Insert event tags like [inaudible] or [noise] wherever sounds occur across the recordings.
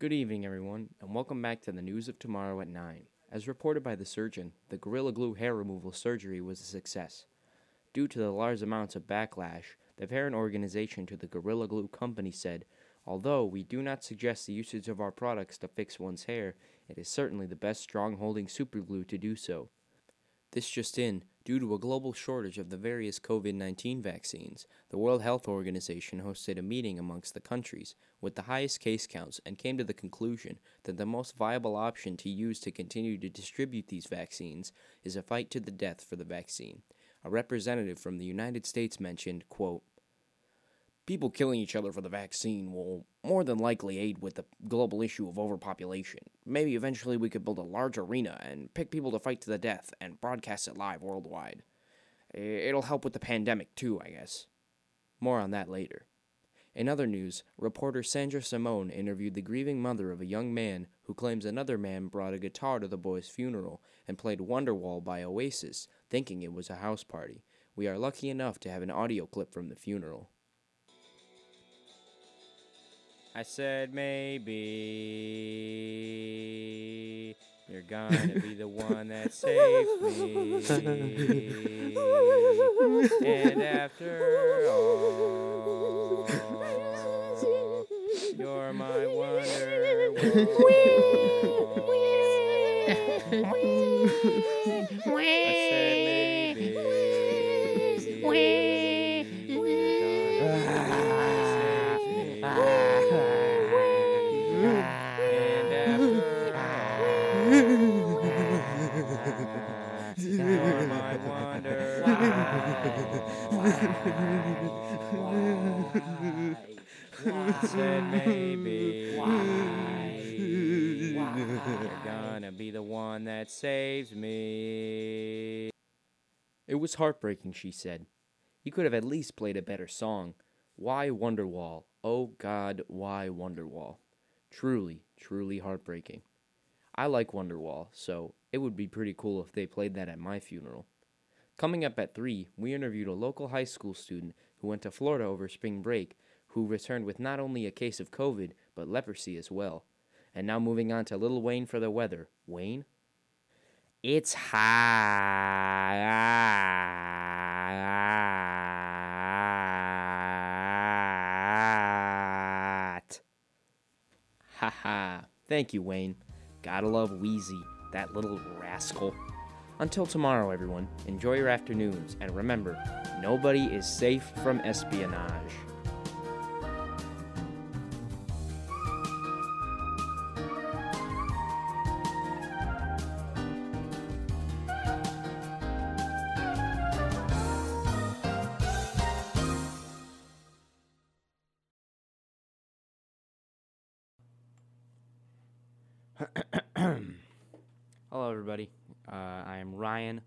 Good evening, everyone, and welcome back to the news of tomorrow at 9. As reported by the surgeon, the Gorilla Glue hair removal surgery was a success. Due to the large amounts of backlash, the parent organization to the Gorilla Glue company said, Although we do not suggest the usage of our products to fix one's hair, it is certainly the best strong holding superglue to do so. This just in, due to a global shortage of the various COVID 19 vaccines, the World Health Organization hosted a meeting amongst the countries with the highest case counts and came to the conclusion that the most viable option to use to continue to distribute these vaccines is a fight to the death for the vaccine. A representative from the United States mentioned, quote, People killing each other for the vaccine will more than likely aid with the global issue of overpopulation. Maybe eventually we could build a large arena and pick people to fight to the death and broadcast it live worldwide. It'll help with the pandemic too, I guess. More on that later. In other news, reporter Sandra Simone interviewed the grieving mother of a young man who claims another man brought a guitar to the boy's funeral and played Wonderwall by Oasis, thinking it was a house party. We are lucky enough to have an audio clip from the funeral. I said maybe you're gonna be the one that saved me. and after all, you're my wonder. I said maybe. I said maybe. You're gonna be the one that saves me. It was heartbreaking, she said. You could have at least played a better song. Why Wonderwall? Oh God, why Wonderwall? Truly, truly heartbreaking. I like Wonderwall, so it would be pretty cool if they played that at my funeral. Coming up at 3, we interviewed a local high school student who went to Florida over spring break, who returned with not only a case of COVID, but leprosy as well. And now moving on to Lil Wayne for the weather. Wayne? It's hot. [laughs] Haha. Thank you, Wayne. Gotta love Weezy, that little rascal. Until tomorrow, everyone, enjoy your afternoons, and remember, nobody is safe from espionage. [clears throat] Hello, everybody. Uh, I am Ryan,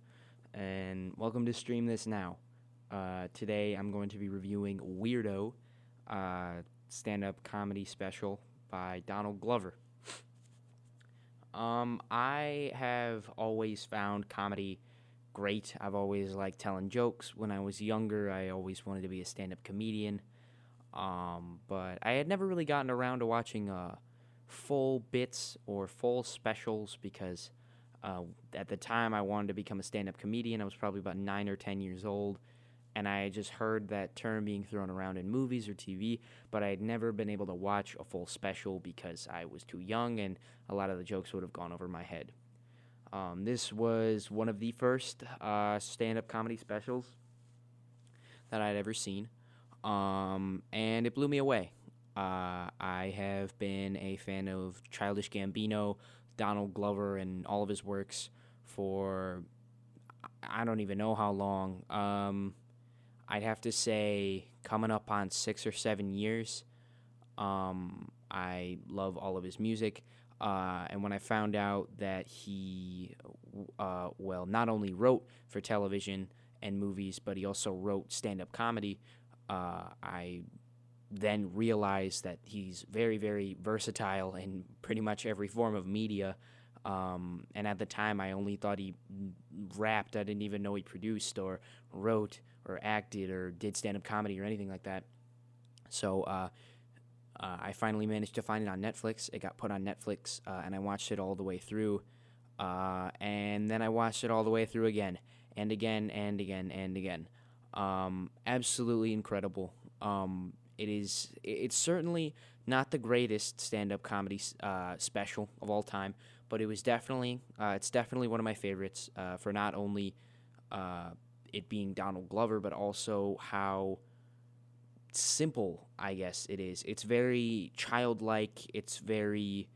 and welcome to Stream This Now. Uh, today, I'm going to be reviewing Weirdo, uh, stand-up comedy special by Donald Glover. Um, I have always found comedy great. I've always liked telling jokes. When I was younger, I always wanted to be a stand-up comedian. Um, but I had never really gotten around to watching uh, full bits or full specials because uh, at the time I wanted to become a stand-up comedian. I was probably about nine or ten years old, and I just heard that term being thrown around in movies or TV, but I had never been able to watch a full special because I was too young, and a lot of the jokes would have gone over my head. Um, this was one of the first uh, stand-up comedy specials that I'd ever seen, um, and it blew me away. Uh, I have been a fan of Childish Gambino, Donald Glover, and all of his works for I don't even know how long. Um, I'd have to say coming up on six or seven years. Um, I love all of his music. Uh, and when I found out that he, uh, well, not only wrote for television and movies, but he also wrote stand up comedy, uh, I then realized that he's very, very versatile in pretty much every form of media. Um, and at the time, I only thought he rapped. I didn't even know he produced or wrote or acted or did stand up comedy or anything like that. So, uh, Uh, I finally managed to find it on Netflix. It got put on Netflix, uh, and I watched it all the way through. Uh, and then I watched it all the way through again, and again, and again, and again. Um, absolutely incredible. Um, it is. It's certainly not the greatest stand-up comedy uh, special of all time, but it was definitely. Uh, it's definitely one of my favorites uh, for not only uh, it being Donald Glover, but also how simple, I guess it is. It's very childlike. It's very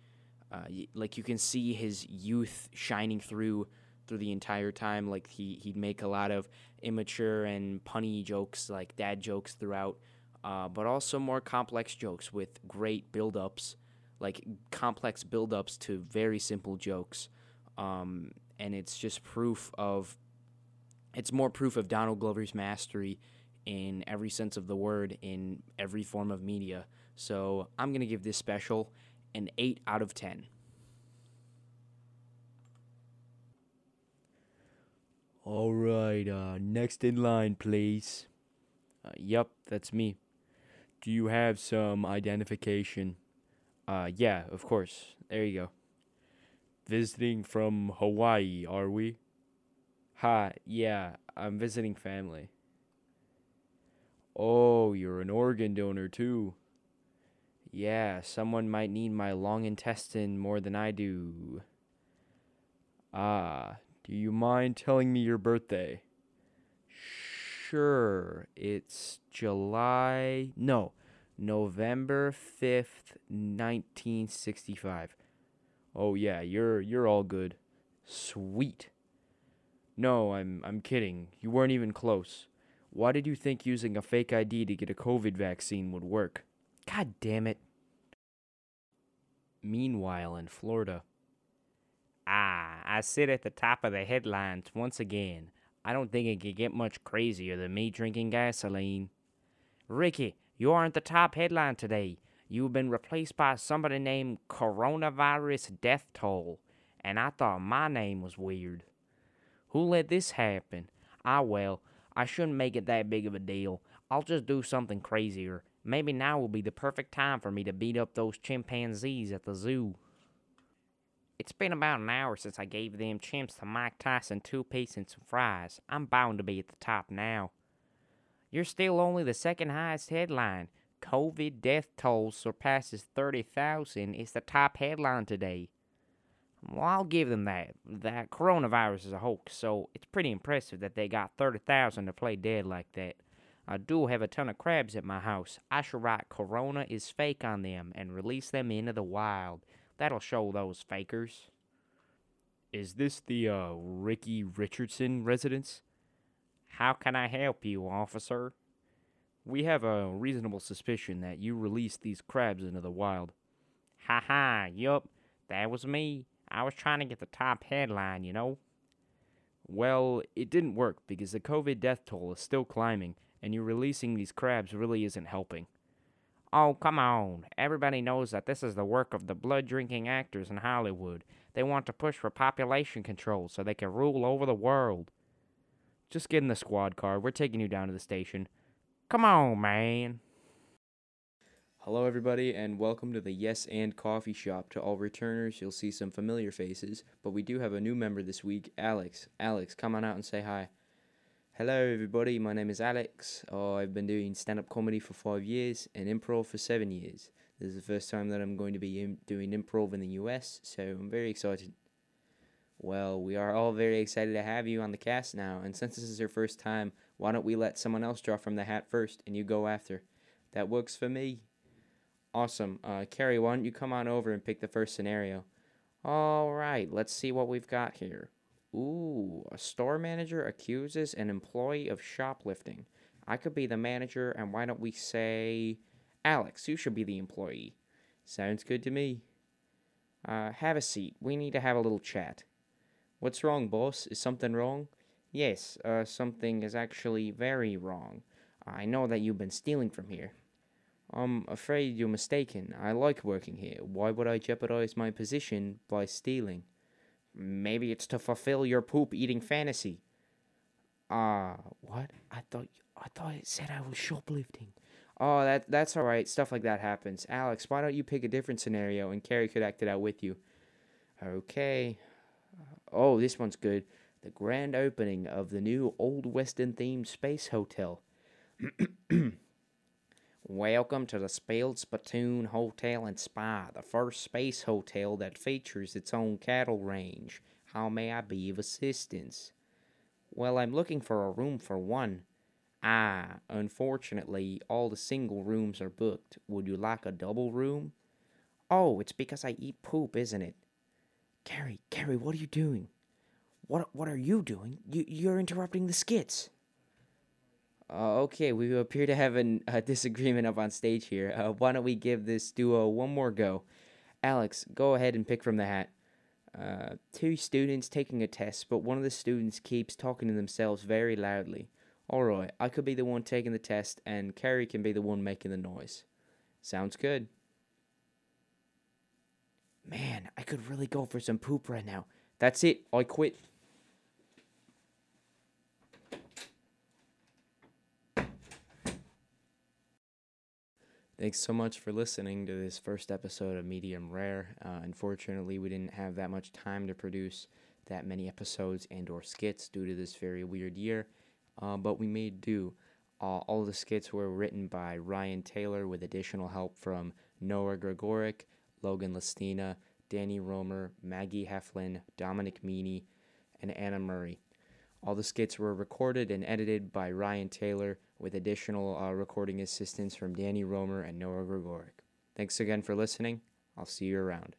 uh, like you can see his youth shining through through the entire time. Like he he'd make a lot of immature and punny jokes, like dad jokes throughout, uh, but also more complex jokes with great build-ups, like complex build-ups to very simple jokes. Um, and it's just proof of it's more proof of Donald Glover's mastery in every sense of the word in every form of media. So I'm going to give this special an 8 out of 10. All right, uh, next in line, please. Uh, yep, that's me. Do you have some identification? Uh, yeah, of course. There you go. Visiting from Hawaii, are we? Ha, yeah, I'm visiting family. Oh, you're an organ donor too. Yeah, someone might need my long intestine more than I do. Ah, do you mind telling me your birthday? Sure, it's July. No, November 5th, 1965. Oh yeah, you're you're all good. Sweet. No, I'm I'm kidding. You weren't even close. Why did you think using a fake ID to get a COVID vaccine would work? God damn it. Meanwhile, in Florida. Ah, I sit at the top of the headlines once again. I don't think it could get much crazier than me drinking gasoline. Ricky, you aren't the top headline today. You've been replaced by somebody named Coronavirus Death Toll, and I thought my name was weird. Who let this happen? Ah, well, I shouldn't make it that big of a deal. I'll just do something crazier. Maybe now will be the perfect time for me to beat up those chimpanzees at the zoo. It's been about an hour since I gave them chimps to Mike Tyson two piece and some fries. I'm bound to be at the top now. You're still only the second highest headline. COVID death toll surpasses 30,000. It's the top headline today. Well, I'll give them that. That coronavirus is a hoax, so it's pretty impressive that they got 30,000 to play dead like that. I do have a ton of crabs at my house. I should write Corona is fake on them and release them into the wild. That'll show those fakers. Is this the uh, Ricky Richardson residence? How can I help you, officer? We have a reasonable suspicion that you released these crabs into the wild. Ha ha, yup, that was me. I was trying to get the top headline, you know? Well, it didn't work because the COVID death toll is still climbing, and you releasing these crabs really isn't helping. Oh, come on. Everybody knows that this is the work of the blood drinking actors in Hollywood. They want to push for population control so they can rule over the world. Just get in the squad car. We're taking you down to the station. Come on, man. Hello, everybody, and welcome to the Yes and Coffee Shop. To all returners, you'll see some familiar faces, but we do have a new member this week, Alex. Alex, come on out and say hi. Hello, everybody. My name is Alex. I've been doing stand up comedy for five years and improv for seven years. This is the first time that I'm going to be Im- doing improv in the US, so I'm very excited. Well, we are all very excited to have you on the cast now, and since this is your first time, why don't we let someone else draw from the hat first and you go after? That works for me. Awesome. Uh, Carrie, why don't you come on over and pick the first scenario? All right, let's see what we've got here. Ooh, a store manager accuses an employee of shoplifting. I could be the manager, and why don't we say Alex? You should be the employee. Sounds good to me. Uh, have a seat. We need to have a little chat. What's wrong, boss? Is something wrong? Yes, uh, something is actually very wrong. I know that you've been stealing from here. I'm afraid you're mistaken. I like working here. Why would I jeopardize my position by stealing? Maybe it's to fulfill your poop eating fantasy. Uh, what? I thought I thought it said I was shoplifting. Oh, that that's all right. Stuff like that happens. Alex, why don't you pick a different scenario and Carrie could act it out with you? Okay. Oh, this one's good. The grand opening of the new Old Western themed space hotel. [clears throat] Welcome to the Spilled Spittoon Hotel and Spa, the first space hotel that features its own cattle range. How may I be of assistance? Well, I'm looking for a room for one. Ah, unfortunately, all the single rooms are booked. Would you like a double room? Oh, it's because I eat poop, isn't it? Carrie, Carrie, what are you doing? What what are you doing? You you're interrupting the skits. Uh, okay, we appear to have an, a [laughs] disagreement up on stage here. Uh, why don't we give this duo one more go? Alex, go ahead and pick from the hat. Uh, two students taking a test, but one of the students keeps talking to themselves very loudly. Alright, I could be the one taking the test, and Carrie can be the one making the noise. Sounds good. Man, I could really go for some poop right now. That's it, I quit. Thanks so much for listening to this first episode of Medium Rare. Uh, unfortunately, we didn't have that much time to produce that many episodes and or skits due to this very weird year, uh, but we made do. Uh, all the skits were written by Ryan Taylor with additional help from Noah Gregoric, Logan Listina, Danny Romer, Maggie Heflin, Dominic Meany, and Anna Murray. All the skits were recorded and edited by Ryan Taylor with additional uh, recording assistance from Danny Romer and Noah Gregoric. Thanks again for listening. I'll see you around.